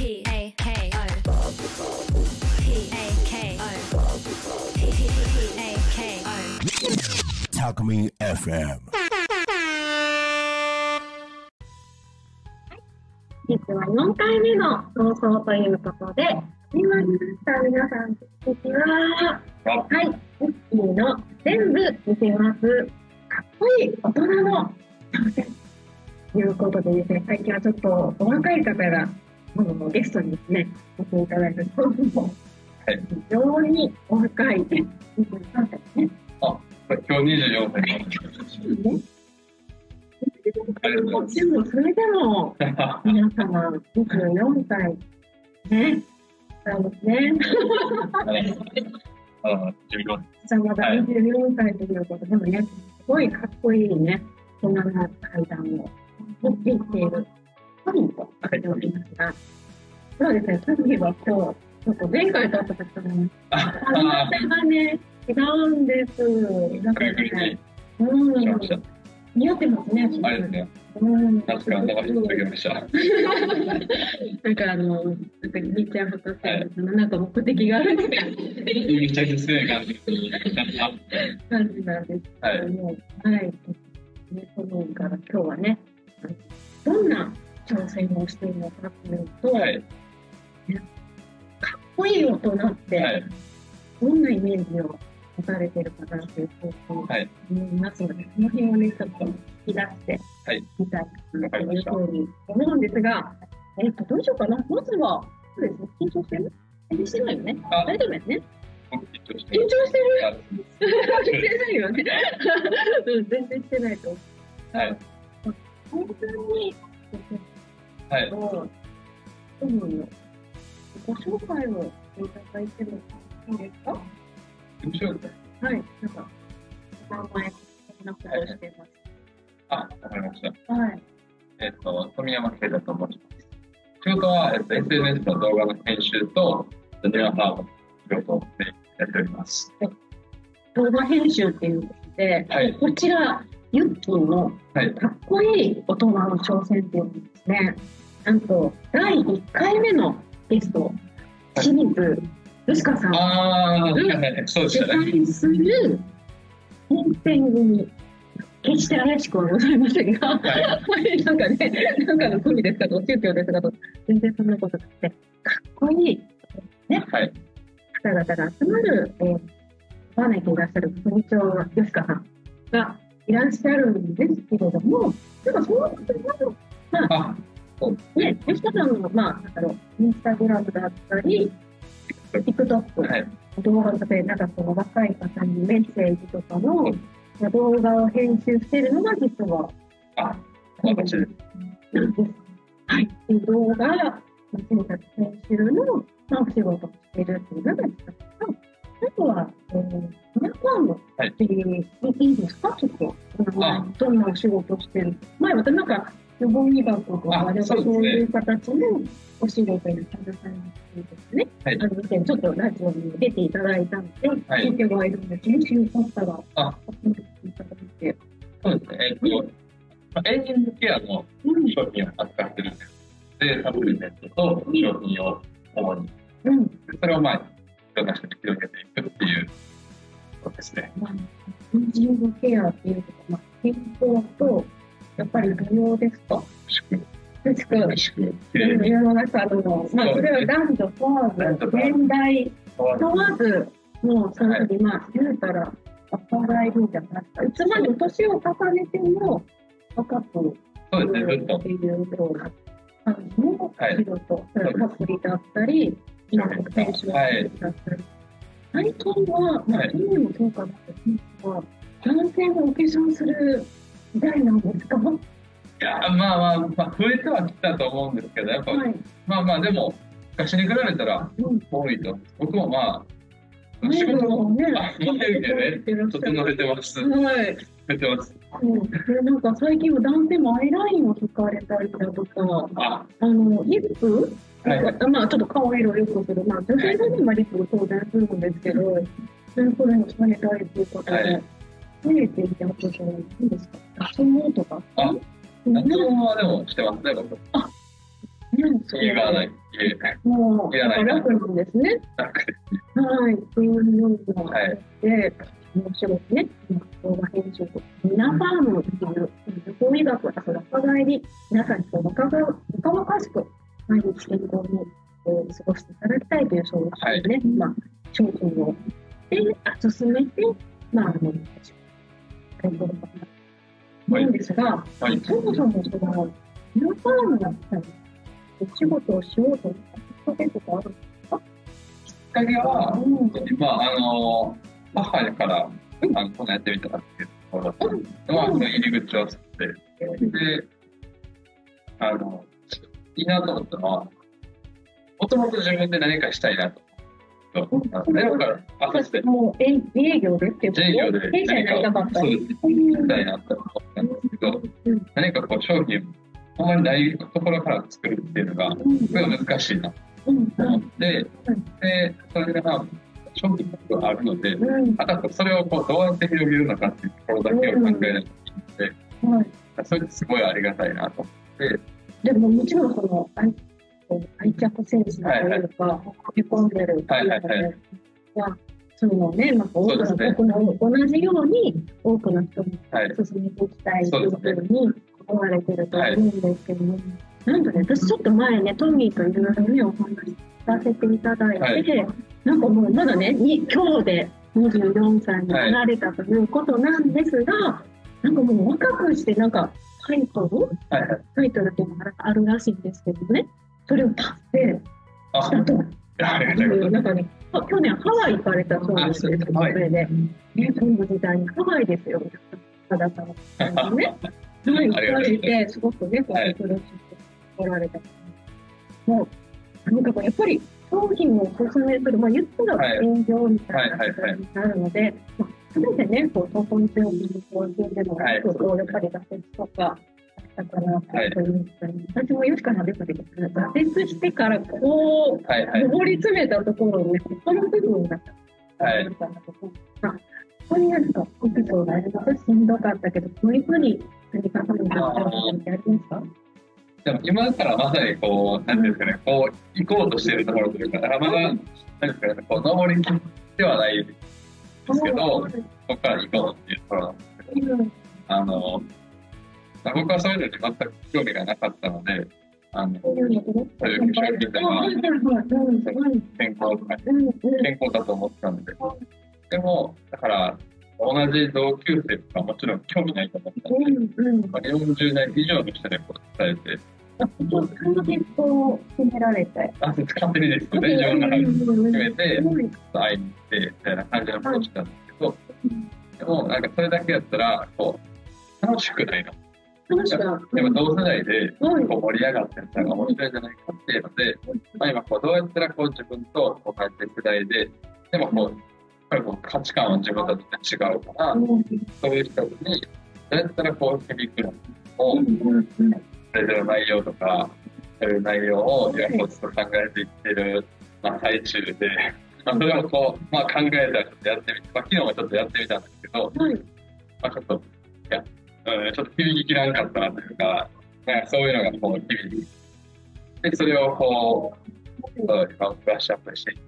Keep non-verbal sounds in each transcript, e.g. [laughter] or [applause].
P A K O P A K O P A K O Talkme FM. 実は4回目の放送ということで、始まりました。皆さん、こんにちは。はい。ウッキーの全部見せます。かっこいい大人の挑戦。ということでですね、最近はちょっとお若い方が、あのゲストにですね、来ていただいて、今日もはい。非常にお若い、23歳ね。あ、今日24歳。なんでも、それでも、皆様、24歳、ね、そうですね。あの、14じゃあまだはい。24歳とい。うことで、でもね、すごい。かっこい。い。ね、大人の階段を持ってい。ってい。るサミーとなっておりますが、そうですね、サミーは今日、ちょっと前回とった時とね、あ髪型がね、違うんです。なんかね、しうん。似合ってますね、あれですね。うん。確かに、なんか言ってました。なんかあの、なんかみっちゃんフォトセルのなんか目的があるんですっちゃ失礼感じ感じ [laughs] なんですけども、はい。ね、そのから今日はね、どんな挑戦をしているのかというと、はい。かっこいい大人って、はい。どんなイメージを持たれているかなというふうにはい。思いますので、その辺をね、ちょっと引き出してはいみたいなというふうに思うんですが、えっと、どうしようかな。まずは、そうですね、緊張してる？緊張してないよね。あ大丈夫ですね。緊張して緊張してる？あしてないよね。[laughs] うん、全然してないと思う。はい。本当に、はい。ご紹介をいただいてもいいですか？緊張はい。なんか、お名前、こんなことをしてます。あ、わかりました。はい。えっと、富山慶太と申します。仕事は、えっと、SNS の動画の編集と、ニューハーブの仕事をやっております。動画編集っていうことで、はいこちら、ユッキーのはい。かっこいい大人の挑戦っていうのですね、なんと、第1回目のゲスト、清水よしかさん。あー、はいはいそうで主。催する本編組、決して怪しくはございませんが、は [laughs] なんかね、なんかの国ですかと、宗教ですかと、全然そんなことなくて、かっこいいはい。方々が集まる、えー、バーナイトいらっしゃる組長よしかさんがいらっしゃるんですけれども、なんかその方の、まあ、あ、ね、よしかさんの、まあ、なんだろう、インスタグラムだったり、TikTok、はい。動画で、なんかその若い方にメッセージとかの動画を編集しているのが実は、あ。なんです。はい。っていう動画、選択編集の、まあ、お仕事をしているっていうのがあとは、えー、皆さんの、はいえーいいですかちょっと、どんなお仕事をしてる前、またなんか、予防医学とか、ああればそういう形のお仕事に携わるですね。はいあの以前ちょっとラジオに出ていただいたので、はい聞いてもらえるので、もしよかったら、あ聞いていただいて。そうですね。えっと、まあエイジングケアのうん。商品を扱ってるんです。で、サプリメントと商品を主に、うん。それをまあ、人に広げていくっていうことですね。まあ、エイジングケアっていうと、まあ、健康と、やっぱり美容ですか？宿、ですか宿、きれいに。世の中の、まあ、それは男女問わず、年代問わず、もう、その時、まあ、言うたら、若いるんじゃないですか。いつまでも年を重ねても、若く、そうですね、ずっていうような感じのはい仕事、それはサプリだったり、最近は、まあ、はい去年もそうかなって思うんですが、男性がお化粧する時代なんですか？はいや、まあまあ、まあ、増えてはきたと思うんですけど、やっぱ、い。まあまあ、でも、昔に比べたらうん。多いと。僕もまあ、仕前事も、のねあ、眉毛ね、整えてます。はい。てます。うん、でなんか最近は男性もアイラインを引かれたりだとか、あ、あの、リップ、はいまあちょっと顔色を良くする、まあ女性がね、まあリップを当然するんですけど、そういうことにされたりということで、はい増えていたことじゃないですか？脱毛とか？あうん夏はでもしてますね、僕。ね、うんそれい、言えない。もう、いらない楽なんですね。楽ではい、そういうようなはいで、お仕事ね、動画編集とか、皆さんのっていう、法医学、そのお互いに、皆さんにこう若々しく、毎日健康に、えー過ごしていただきたいという、そういうね、まあ、商品を、で、あ進めて、まあ、あの、健康の方なんですが、はい。そもそもその、皆さんがお仕事をしようと思ったきっかけとかあるんですか？きっかけは、うん。まあ、あの、母から、あの、こんなんやってみたらっていうところだったんで、まあ、その入り口を作って、で、あの、いいなと思ったのは、もともと自分で何かしたいなと。そうあの。ゼロから、あ、そして、もう営営業でってこと？自営業で。経営者になりたかったそうですしたいなと思ったんですけど、うん何かこう商品をあんまりないところから作るっていうのが、すごい難しいな。とうん。思って、で、それがまあ、商品があるので、うんあとそれをこうどうやって広げるのかっていうところだけを考えないといけないのはいで、それってすごいありがたいなと思って、でももちろんその愛愛着センスというか、飛び込んでるっていうのはいはいはは、そのね、なんか多くの同じように多くの人にはい。進めていきたいというふそうに思われてると思うんですけども、なんかね、私ちょっと前ね、トミーといろいろね、お話しさせていただいて、はなんかもうまだね、に今日で24歳になられたということなんですが、なんかもう若くして、なんかタイトル？はい。はい。タイトルっていうのがあるらしいんですけどね、それを達成あ、したと。なんかね、あ去年ハワイ行かれたそうですけど、それで、ね、その時代にハワイですよ、たださんね。はい、ありがとうございます。ごくね、こうはい苦しくおられた。もう、なんかやっぱり商品をお勧めする、まあ言ったら営業みたいなはい。はい。はい形になるので、まあ全てね、こう、投稿に強くこうでもなく、こう、やっぱり挫折とか、あったかなというふうに、私もよしかなですけど、挫折してからこう、はいはい。上り詰めたところをね、この部分が、はいみたいこ、こういうなんか、エピソードがありますしんどかったけど、こういうふうに何かそういうのってありますかでも今からまさにこう、なんていうんですかね、こう、行こうとしているところというか、まだ、なんですかね、こう、登りきってはないですけど、ここから行こうっていうところなんですけど、うん。あの、まあ僕はそういうのに全く興味がなかったので、あの、そういうのとねそういう商品とか健康とか健康だと思ってたので、でも、だから、同じ同級生とかもちろん興味ないと思ったので、うんうん。まあ、40代以上の人にこう伝えて、結果を決められて。あ、勝手にです。よね、自分が決めて、うん。会いに行って、みたいな感じのことをしたんですけど、でも、なんかそれだけやったら、こう、楽しくないな。楽しかでも同世代でこはい。う盛り上がってるのが面白いんじゃないかっていうので、まあ、今こうどうやったらこう自分とこう同じ世代で、でもこう、やっぱりこう価値観は自分たちと違うから、そういう人にどうやったらこう響くのを、それぞれの内容とか、そういう内容を今こうちょっと考えていってる、まあ、最中で、[laughs] まあ、それをこう、まあ、考えたらちょっとやってみて、まあ、昨日もちょっとやってみたんですけど、はい。まあ、ちょっと、いや、うん、ちょっと響ききらんかったなというか、なんかそういうのがこう響き。で、それをこう、今ブラッシュアップしていく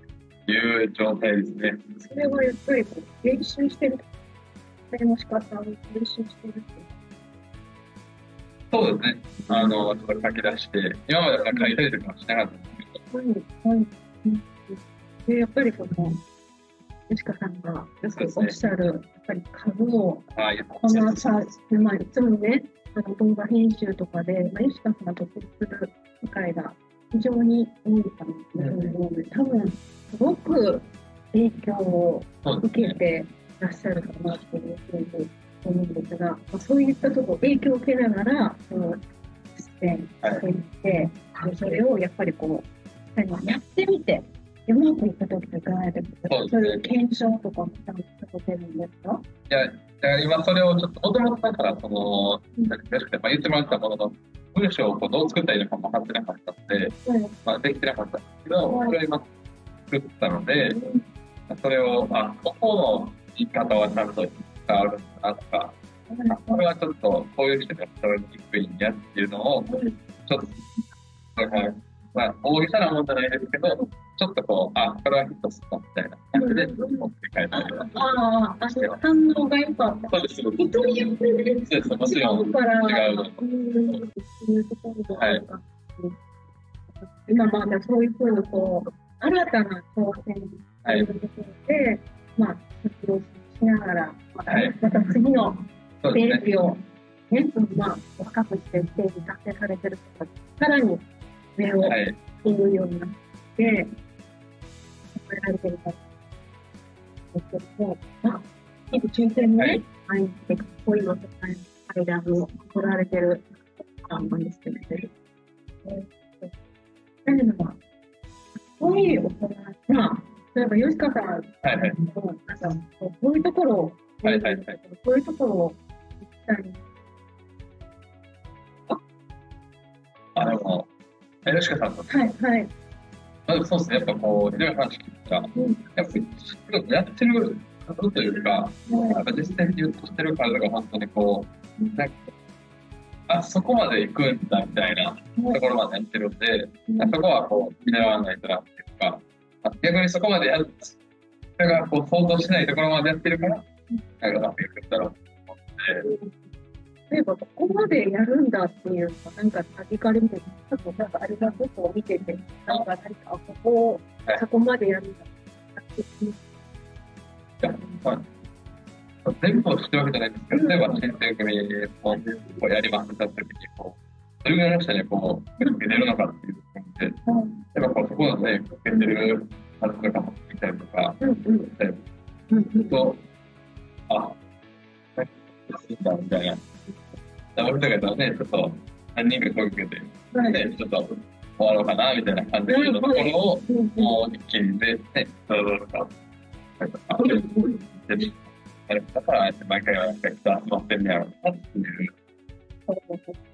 という状態ですね。それはやっぱり練習してる。それの仕方を練習してるってそうですね。あの、書き出して、今までは書いたりとかはしなかったんですけど、はい。はい。で、やっぱりその、吉川さんがよくおっしゃる、やっぱり数をこのさ、まあ、いつもね、あの動画編集とかで、まあ、吉川さんが得意する機会が非常に多いかなというので、多分、すごく影響を。受けてらっしゃるかなというふうに思うんですが、まあ、そういったところ、影響を受けながら、その実践してい。って、でそれをやっぱりこう、やってみて、うまくいった時といかない時とか、そういう検証とかもされてるんですか？いや、だから今それをちょっと、もともとだから、その、なんかまあ、言ってもらったものの、文章をこうどう作ったらいいのかも分かってなかったので、はいまあ、できてなかったんですけど、はい。それを今作ったので、それを、あ、ここの言い方はちゃんと伝わるんだとか、これはちょっとこういう人が伝わりにくいんやっていうのを、ちょっと、まあ、大げさなもんじゃないですけど、ちょっとこう、あ、これはヒットしたみたいな感じで、持って帰ったりとか。ああ、反応が良かった。そうです、そうです。人によってね、そうです、もちろん。違うから、違うのうん、そういうところがあるか今まだそういうふうにこう、新たな挑戦というところで、まあ、活動しながら、また,、はいまた次のステ。ージを、ね、まあ、深くしてステージ達成されてる方が、さらに上をはい。言うようになって、考えられてるかですけども、まあ、今抽選にねはい、入って、恋の世界の間を取られてる方なんですけど、えーと何でも、恋を取られまあ、例えば吉川さんはいはい。の、なんか、こういうところを、はいはいはいこういうところを聞きたいあの、吉川さんと、はい、はい。まずそうですね、やっぱこう、いろい話聞いたら、うんやっぱやってることというか、やっぱ実践で言ってる体が本当にこう、なんか、あ、そこまで行くんだみたいなところまでやってるんで、そこはこう、見習わないとなっていうか、逆にそこまでやる、それがこう、想像しないところまでやってるから、なんかうまくいくんだろうと思って、例えば、ここまでやるんだっていうのが、なんか、先から見て、ちょっとなんか、あれがことを見てて、なんか、何か、あここをはい、そこまでやるんだ。いやまあ全部を知ってるわけじゃないんですけど、例えば新選組をやりますってなった時に、こう、どれぐらいの人にこう、出るのかっていうところで、やっぱそこのね、受けてる話とかも聞いたりとか、うんうんしたと、あ、はい、いいんだみたいな。ダブルとかだとね、ちょっと何人か声かけて、はい。ね、ちょっと終わろうかなみたいな感じのところを、うんうんもう一気にで、ね、どうぞとか、はいとか、で、やるだから、毎回はやっぱり人集まってんねやろうなっていう。そ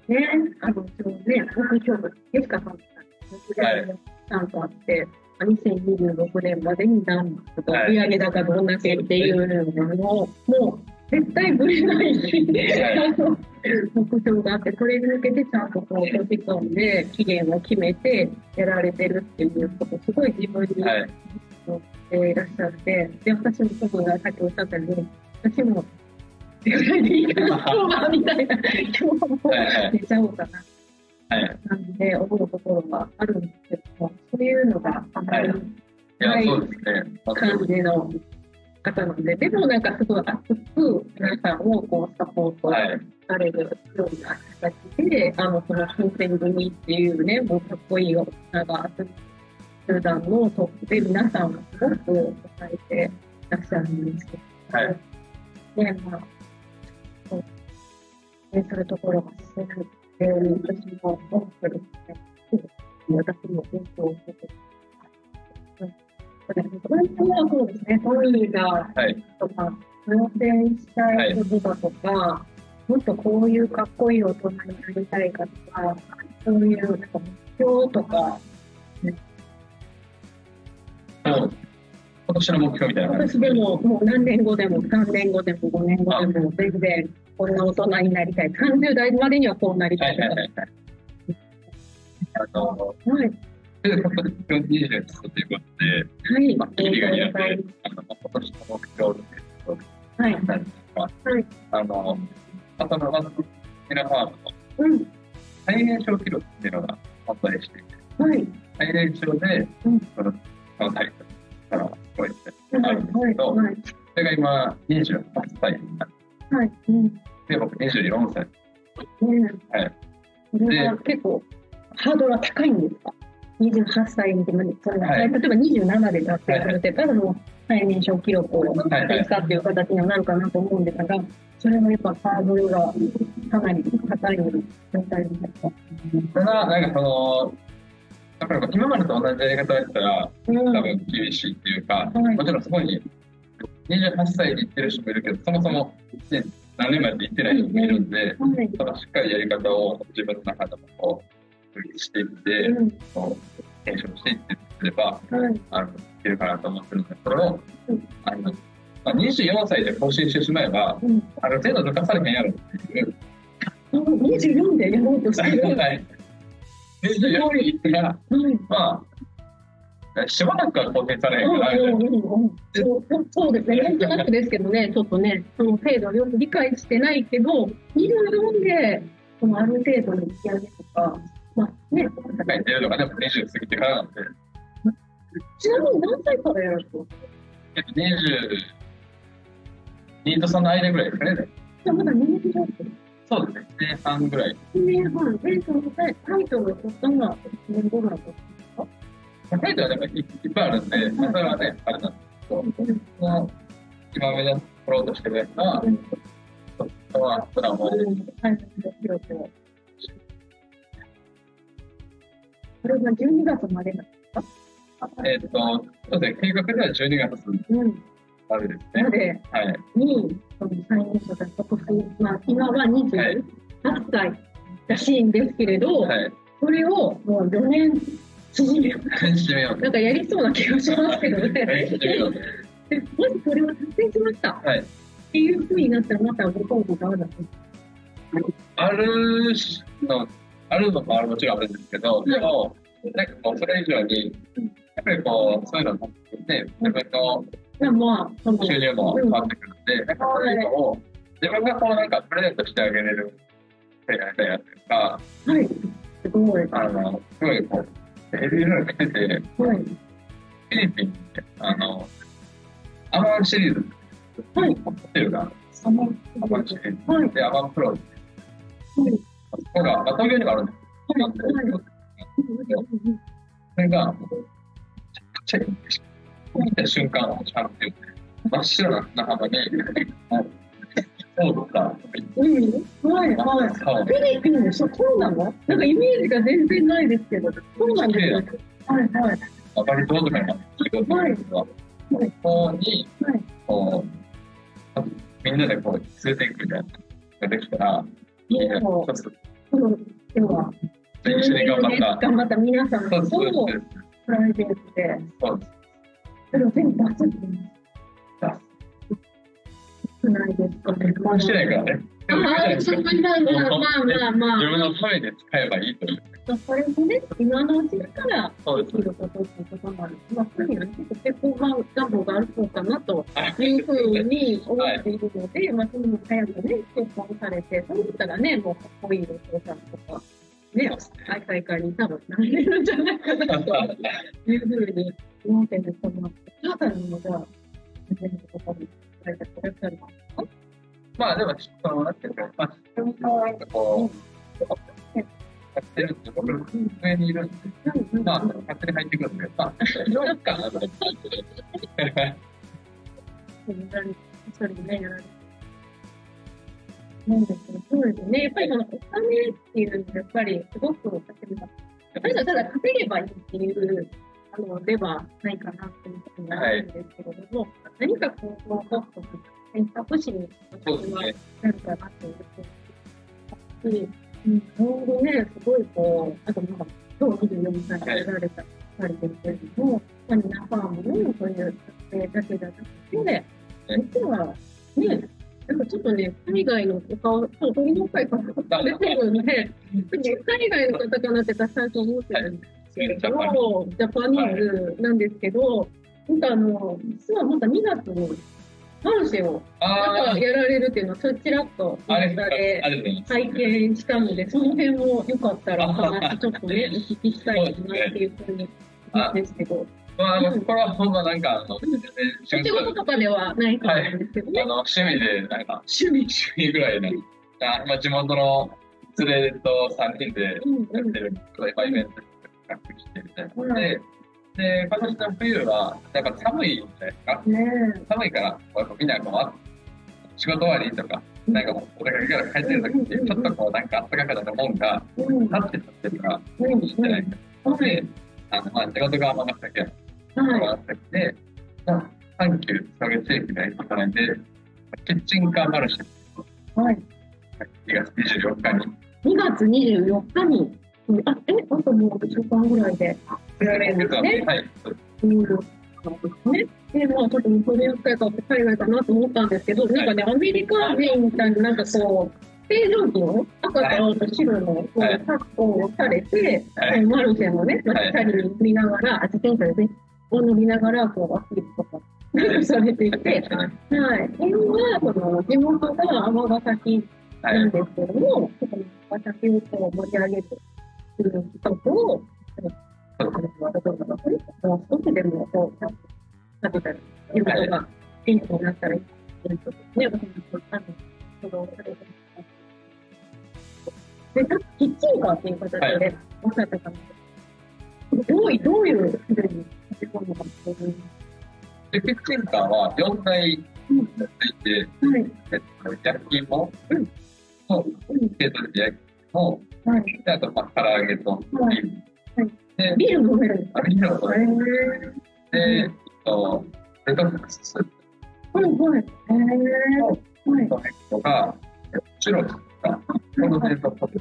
うね、あの、そうね、目標、吉川さんはいなんかあって、2026年までに何とかはい売上高どんだけっていうのも、もう絶対ぶれないし、目標があって、それに向けてちゃんとこう閉じ込んで期限を決めてやられてるっていうこと、すごい自分にはい。持っていらっしゃって、で、私も僕がさっきおっしゃったように、私も、手ぐらいでいいかな、そうだみたいな、今日もはいはい寝ちゃおうかな。はい。感じで思うところがあるんですけども、そういうのがあまりいや、そうですね。本当感にじの方なので、でもなんかすごい熱く皆さんをこうサポートはい。されるような形で、あの、その新選組っていうね、もうかっこいい大人が集団のトップで皆さんがすごく支えていらっしゃるんですけど、はい。ね、まあ、そう、ね、そういうところがすごく、えー、私も思ってるので、私も勉強をしてて、うん本当はそうですね、トミーが。とか、挑戦したいことだとか、もっとこういうかっこいい大人になりたいかとか、そういうなんか目標とか、もう今年の目標みたいな感じ私でももう何年後でも3年後でも5年後でも全然こんな大人になりたい。30代までにはこうなりたはい。い。はい。はい。はい。あの、はい。で、本当に今日20とい。うことで、はい。まあ、キリがい。るのではい。、あの、今年の目標ってい。うと、はい。何ですかはい。あの、あとの、まず、ミラファームのうん。最年少記録ってい。うのが発売してい。て、はい。最年少でうん、その、そのタイトルから超えてはい。あるんですはい。けど、はい。それが今28歳になって、はい。うん。で、僕24歳。はい。これは結構ハードルは高い。んですか ?28 歳で、それははい。例えば27で達成されてたらもう最年少記録を達成したってい。う形にはなるかなと思うんですが、それはやっぱハードルがかなり高い。状態になった。ただ、なんかその、だから今までと同じやり方をやったら、うん。多分厳しいっていうか、はいもちろんそこに28歳で行ってる人もいるけど、そもそも、ね、何年まで行ってない人もいるんで、はい。ただしっかりやり方を自分の中でもこう、していって、うん。検証していってすれば、はい。あの、いけるかなと思ってるんで、それをうん、あの、まあ、24歳で更新してしまえば、うん。ある程度抜かされへんやろっていう、24でやろうとしてる。[laughs] はい24日行ったら、はい。まあ、しばらくは更新されへん。から、うん。うん。うん。そうそうですね、なん。となくですけどね、ちょっとね、その制度をよく理解してないけど、24で、そのある程度の引き上げとか、まあね、高い出るのがでも20過ぎてからなん。で、ちなみに何歳からやるとえっと、22とその間ぐらいですかね。じゃあまだ2年以上そうですね、前半ぐらい。1年半。で、そのタイトルを取ったのは1年後ぐらいだったんですか？タイトルはでもいいっぱいあるんで、まあ、それはね、あれなんですけど、その今目指取ろうとしてるやつは、そのプラン。をはい、広く。これが12月までなんですか？えっ、と、そうですね、計画では12月うん。までですねま。ではい。に、その最年少が今年、まあ今は28歳らしいんですけれど、はい。それをもう4年縮めよう。なんかやりそうな気がしますけどね。でもしそれを達成しましたっはい。ていうふうになったら、またご報告があるんですあるの、あるのもあるもちろんあるんですけど、でも、なんかこう、それ以上に、やっぱりこう、そういうのを持って、自分のでもまあ、収入も変わってくるんで、なんかそういうのを、自分がこう、なんかプレゼントしてあげれる、やりたいやつとか、はい、すごい。あの、すごいこう、いろいろ見てて、はい、フィリピンって、あの、アマンシリーズ、はいホテルがアマンシリーズ。はい、で、アマンプロって、はい、そこが、まあ、東京にもあるんですけど、はい。それが、めちゃくちゃいいんですよ。見た瞬間、ちゃんと、真っ白な砂浜に、そうとか、うん、はい、はい。フィリピンでそうそうなのなんかイメージが全然ないですけど、そうなんですよ。はい、はい。あまりどうとかになってるんですけど、はいこに、こう、みんなでこう、連れていくみたいなのができたら、いいな、もそうそうこのでは、一緒に頑張った。頑張った皆さんとそうそうそうプライベートで、そうです。それを全部出すって少ないです。かね。結婚してないからね。ああ、そまあまあまあまあまあ自分のために使えばいいという。それもね、今のうちから、で。きることっていうこともある。まあ、そういうのは結構結婚が願望があるのかなというふうに思っているので、はいまあ、それも早くね、結婚されて、そうしたらね、もうかっこいいお父さんとか、ね、大大会に多分なれるんじゃないかなというふうに思ってるん。ですけど、お母さん。にもじゃあ、全部ここに書いてくださるのまあでも、その、なん。ていうか、まあ、自分のなん。かこう、やってるん。で、僕上にいるん。で、まあ、勝手に入ってくるん。で、まあ、どうやっかなと思って。それでね、やられて。なん。ですね、そうですね。やっぱりそのお金っていうのは、やっぱりすごく、ただただ稼げばいいっていう、あの、ではないかなっていうふうに思うんですけれども、何かこう、コストと選択肢に私は。なるかなというふうに思ってうん、ちょうどね、すごいこう、あとなんか、今日24歳でられた二人ですけれども、まあ、皆さんもね、そういう学生だけじゃなくて、実はね、なんかちょっとね、海外のお顔、そう、鳥の会から出て [laughs] るんで、海外の方かなって私最初思ってるんですけれども、ジャパニーズなんですけど、なんかあの、実はまた2月に、マルシェをなんあかやられるっていうのは、そちらっとあ、あれ、インスタで。拝見したので、その辺もよかったらお話ちょっとね、お聞きしたいなっていうふうに思うんですけど、まあ、あの、これはほんまなんか、あの、仕事とかではないからなんですけどね。あの、趣味で、なんか、趣味、趣味ぐらいね、あまあ、地元の連れと3人でうんうん。やってる、今イベントしてみたいなので、で、今年の冬は、やっぱ寒いじゃないですか。ね寒いから、やっぱみんなこうあ仕事終わりとか、なんかもうお出かけから帰ってる時に、ちょっとこう、なんか暖かくなったもんが。立って立って。いいんじゃないか。で、あの、まあ、仕事が尼崎やはい。尼崎で、まあ、阪急草月駅が駅前で、キッチンカーマルシェ、はい。2月24日に、2月24日に、うんあ、え、あともう1週間ぐらいでやられるんですね。はい、うんね。で、まあ、ちょっとそれを使いかって海外かなと思ったんですけど、なんかね、アメリカ人みたいな、なんかこう、正常期の赤と青と白のこうはい格好をされて、はいマルシェのね、まあ、はいチャリに乗りながら、あ、自転車ですね、を乗りながら、こう、アスリートとか、されていて、はい。今は、その、地元が尼崎はいなんですけども、その尼崎をこう盛り上げるっていう企画を、もう少しでもこう、食べたり、地元が元気になったらいいということで、私もそうあの、その、されてますで、さっきキッチンカーっていう形でおっしゃってたので、どうい、どういうふうに立ち込むのかっていう。で、キッチンカーは4台うん。ついて、うん。はい。焼き芋うん。と、うん。ケートで焼き芋、はい。で、あと、まあ、唐揚げとビはい。ール。はい。で、ビール飲めるんですかビールをへで、えっと、レトルトスープはい。はい。えーはい。とか、チュロとか、この辺のこと、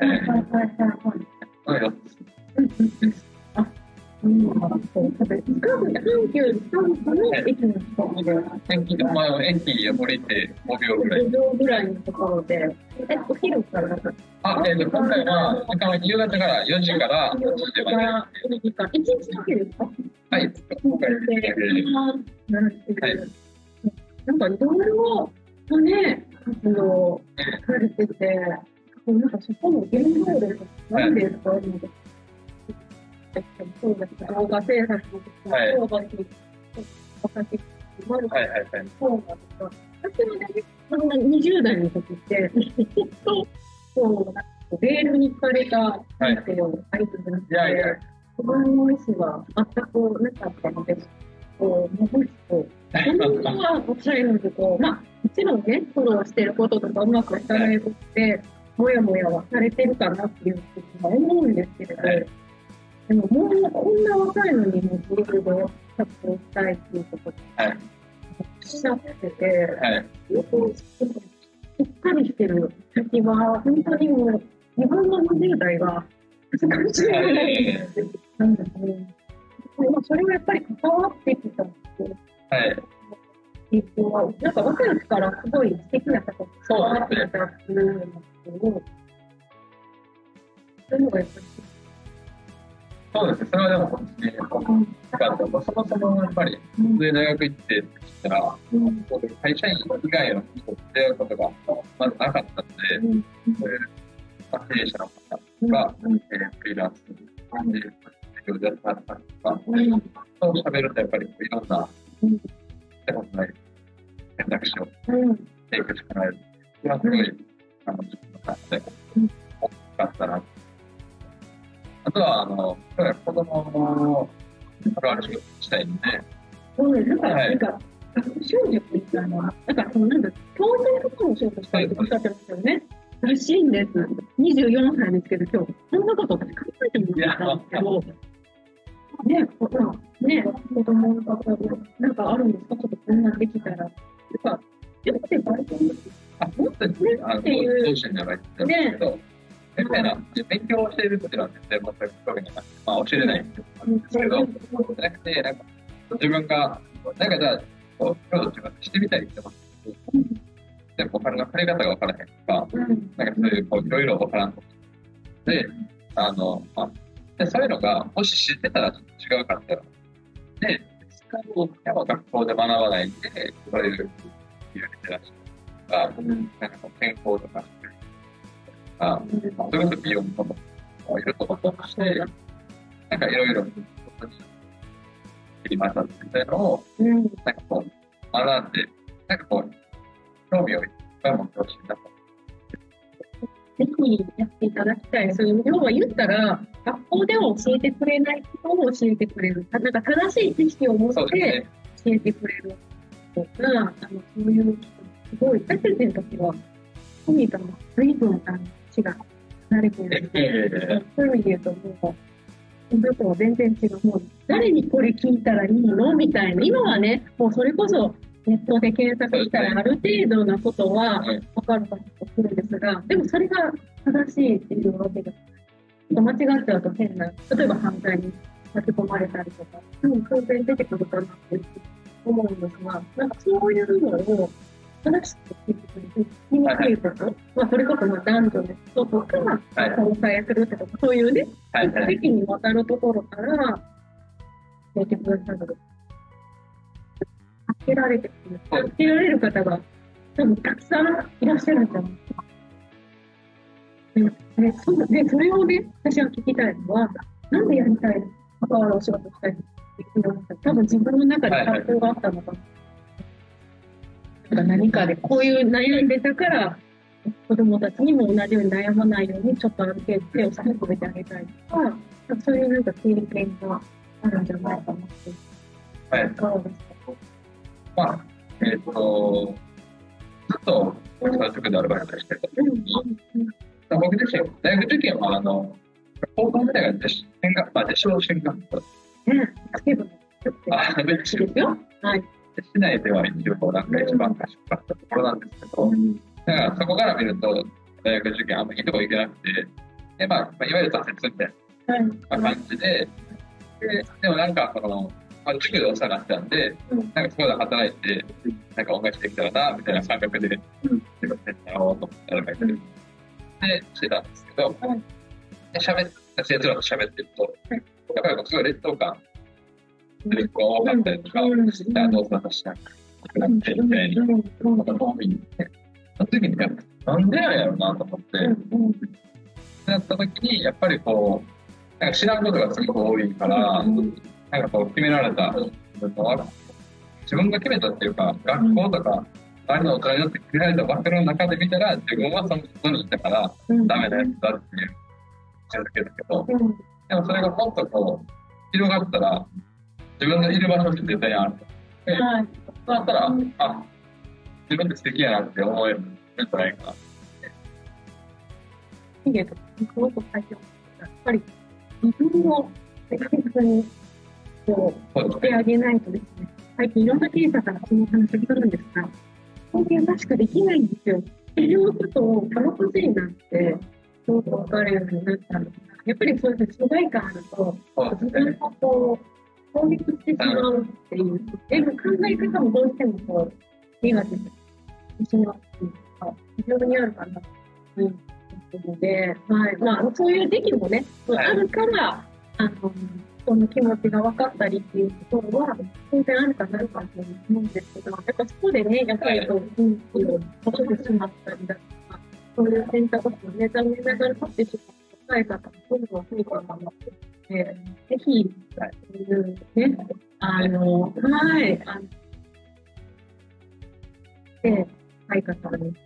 えはい。はい。はい。はい。うん、そう、食べ、近くで阪急三区の駅の近くで、駅の前を駅降りて5秒ぐらい。5秒ぐらいのところで、え、お昼からあ、えっ、と、今回は、時間は夕方から4時から8時まで。は1時間、1日だけですかはい、今回で、なるほど。なんかいろいろとね、活動されてて、なんかそこの原動力なんですか、そうです動画制作とか、はい。そうだし、私、マルはい、はい、はい。そうなんですか。私もね、その20代の時って、ずっと、こう、レールに惹かれた人生を歩んでなくて、い。やい、自分の意思は全くなかったので、こう、もう一個、本当はおっしゃるように、こう、まあ、もちろんね、苦労してることとかうまくい。かない。ことって、もやもやはされてるかなってい。うふうに思うんですけれど、はい。でももうこんな若いのにもう自由で活動したいっていうことはい、おっしゃってて、はい。しっかりしてる先は、本当にもう、自分の20代が難しいぐらいなんですね。まあそれはやっぱり関わってきたってはい。なんか若いからすごい素敵なこと関わってきたっていうのですけど、そういうのがやっぱり、そうですね、それはでも本当に、なんかそもそもやっぱり、うん普通に大学行ってって言ったら、うん会社員以外の人と出会うことがまずなかったので、うんそういう、まあ、経営者の方が、うんえーフリーランスで、授業でやったりとか、うんと喋るとやっぱりいろんな、うん手もない選択肢をうん提供してもらえる。それはすごい、あの、自分の感じでうん大きかったな。あとは、あの、子供の、あるある仕事したいんで、そうです。なんか、はいなんか、少女って言ったのは、なんか、その、なんだ、教材とかも仕事したいっておっしゃってますよね。らしいんです。24歳ですけど、今日、そんなこと私考えてもなかったんですけど、ね、ほら、ね、子供の方で、なんかあるんですかちょっとこんなんできたら。なんか、よくてバイトにあ、もっとね、あの、っていう同心じゃないんですけど、みたいな、勉強をしている時は全然全く興味がなくて、まあ、教えれないんですけど、じゃなくて、なんか、自分が、なんかじゃあ、こう、プロの自分でしてみたいって思って、でも、お金の借り方が分からへんとか、うん、なんかそういう、こう、いろいろ分からんとで、あの、まあ、でそういうのが、もし知ってたらちょっと違うかったら、で、やっぱ学校で学ばないで、そういう、リテラシーとか、なんかこう健康とか、あ、それこそ美容ともいろいろとして、なんかいろいろ、切りましたみたいなのを、うん、なんかこう、学んで、なんかこう、興味をいっぱい持ってほしいなと。ぜひやっていただきたい。そういう、要は言ったら、学校では教えてくれないことを教えてくれる。なんか正しい知識を持って。教えてくれるとか、あのそういう人、すごい、私たちの時は、とも随分、あの、違が離れてるのええで、そういう意味で言うと、もう、そのとは全然違う。もう、誰にこれ聞いたらいいの？みたいな。今はね、もうそれこそ、ネットで検索したらある程度なことははい分かるかとするんですが、でもそれが正しいっていうわけで、間違っちゃうと変な、例えば犯罪に巻き込まれたりとか、うん、当然出てくるかなって思うんですが、なんかそういうのを話して聞いてくれる、聞きにくいこと、まあ、それこそまあ男女の人とか、はい交際するとか、そういうね、はいはい。席に渡るところから、教えてくださる。助けられてくる。助けられる方が、多分たくさんいらっしゃるんじゃないですか。ででそうでそれをね、私は聞きたいのは、なんでやりたいの？関わるお仕事したいの？っていうのが多分自分の中で葛藤があったのかな。なんか何かでこういう悩んでたから、子供たちにも同じように悩まないように、ちょっとある程度手を差し伸べてあげたいとか、そういうなんか経験があるんじゃないかなって。はい。かがですかまあ、えっ、と、ずっと、私は塾でアルバイトしてた。うんうん僕自身、大学受験は、あの、高校時代が実進学、まあ、実証進学校。うん。ね、スケブのちょっとあ、で、ですよ。はい。市内では一応、なんか一番賢かったところなんですけど、だからそこから見ると、大学受験あんまりいいとこ行けなくて、で、まあ、まあ、いわゆる挫折みたいはい。な感じで、で、でもなんか、その、まあ、塾でお世話になってたんで、うん。なんかそこで働いて、なんか恩返しできたらな、みたいな感覚で、やろうと思ってで、で、してたんですけど、はいで、喋って、生徒らと喋ってると、はいやっぱりすごい劣等感、劣等が多かったりとか、うんじゃあどうせ私な、くなってみたいになことが多いんで、その時に、なんでなんやろうなと思って、なった時に、やっぱりこう、なんか知らんことがすごく多いから、なんかこう決められたのは自分が決めたっていうか、学校とか、周りの大人によって決められた枠の中で見たら、自分はその外にいたから、ダメなやつだっていう、位置づけだけど、でもそれがもっとこう、広がったら、自分のいる場所って絶対ある。で、はい。そうなったら、あ、自分って素敵やなって思えるんじゃないかな。いいねと、すごく最近やっぱり自分を確実にこうしてあげないとですね、最近いろんな経営者からこの話をするんですが、本気らしくできないんですよ。っていうことを楽しいなって、すごく分かるようになったのが、やっぱりそういう疎外感あると。自分をこう、攻撃してしまうっていう、でも考え方もどうしてもこう、ネガティブにしまうっていうか、非常にあるかなということで、はい。まあ、そういう時期もね、あるから、あの、その気持ちが分かったりっていうところは、当然あるかなるかと思うん。ですけど、やっぱそこでね、やっぱりこう、雰囲気を落としてしまったりだとか、そういう選択肢をね、残念ながら取ってしまう答え方もどん。どん。増えていくので、ぜひ、ね、あの、はい、あの、で、相方にし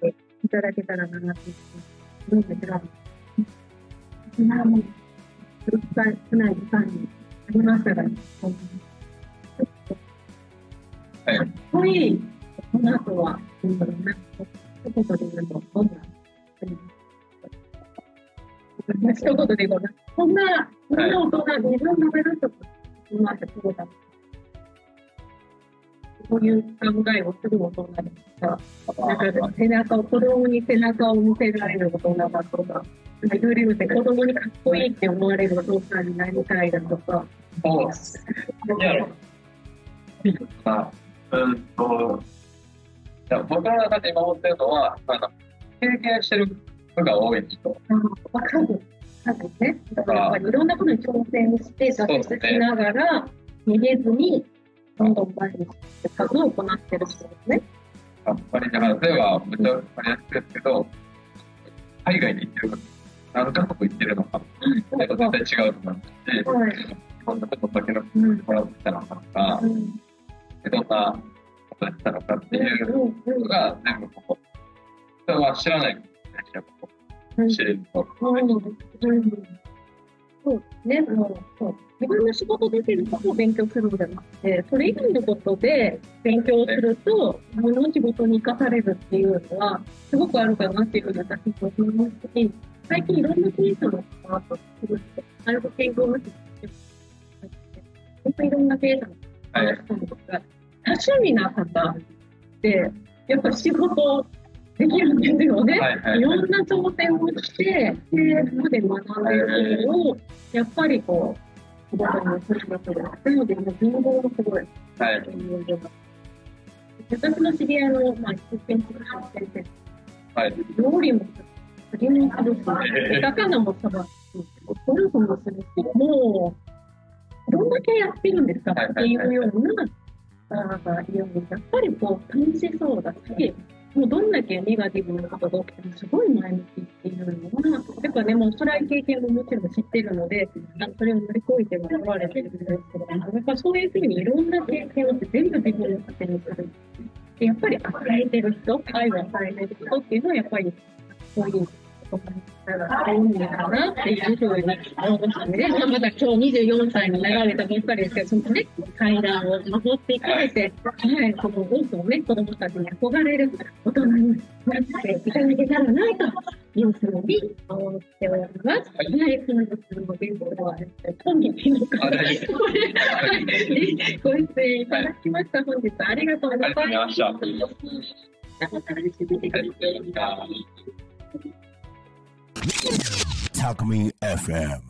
てい。ただけたらなって思うんですが、少ない。時間にありましたが、ちょっとはい。こい。い、この後は、うん、なんか、一言で言うと、どんな、一言で言うと、こんな、こんな大人、自分の目指すとこ、今までそうだ。こういう考えをする大人で背中を、子供に背中を見せられる大人だとか、子供にかっこいいって思われるお父さんになりたいだとか、そうです。あ、う今思ってるのは、あの、経験してる人が多い人。わかる。多分ね。だからやっぱりいろんなことに挑戦して、挫折しながら、逃げずに、どんどん前に進って数を行ってる人ですね。やっぱり、だから、例えば、めっちゃ分かりやすいですけど、海外に行ってる何カ国行ってるのか、絶対違うと思いますし、はい。日本のことだけのうん。もらってきたのかとかう、ん。どんなことやってたのかっていううん。うんのが全部ここ。人は知らないことこうんう知れると。うんそうね、もうそう自分の仕事できることを勉強するのではなくて、それ以外のことで勉強すると、自分の仕事に生かされるっていうのは、すごくあるかなっていうふうに私も思いますし、最近いろんな経営者の方とすると、なるべく健康な人本当にいろんな経営者のはい。方とか、多趣味な方って、やっぱ仕事できるんですよね。はいはいいろんな挑戦をして、で、そこで学んでいるのを、やっぱりこう、仕事にすることで、なので、もう人望もすごい、はい。私の知り合いの、まあ、建築士の先生、はい。料理も次 [laughs] もするし、魚もさばくし、ゴルフもするし、もう、どんだけやってるんですかっていうような、あが言うんですやっぱりこう、楽しそうだし、もうどんだけネガティブなことが起きてもすごい前向きっていうのは、やっぱね、もう辛い経験ももちろん知ってるので、あそれを乗り越えてもらわれてるんですけど、やっぱそういうふうにいろんな経験をして全部自分の糧にする。でやっぱり与えてる人、愛を与えてる人っていうのは、やっぱりそういう多いんだなっていうふうに思いましたね。まあ、まだ今日24歳になられたばっかりですけど、そのね、階段を登っていかれて、はい、この多くのね、子供たちに憧れる大人になっていただけたらなというふうに思っております。はい、本日のゲストは、本日のあ大丈夫これはいご出演いただきました。本日ありがとうございありがとうございました。Talk Me FM.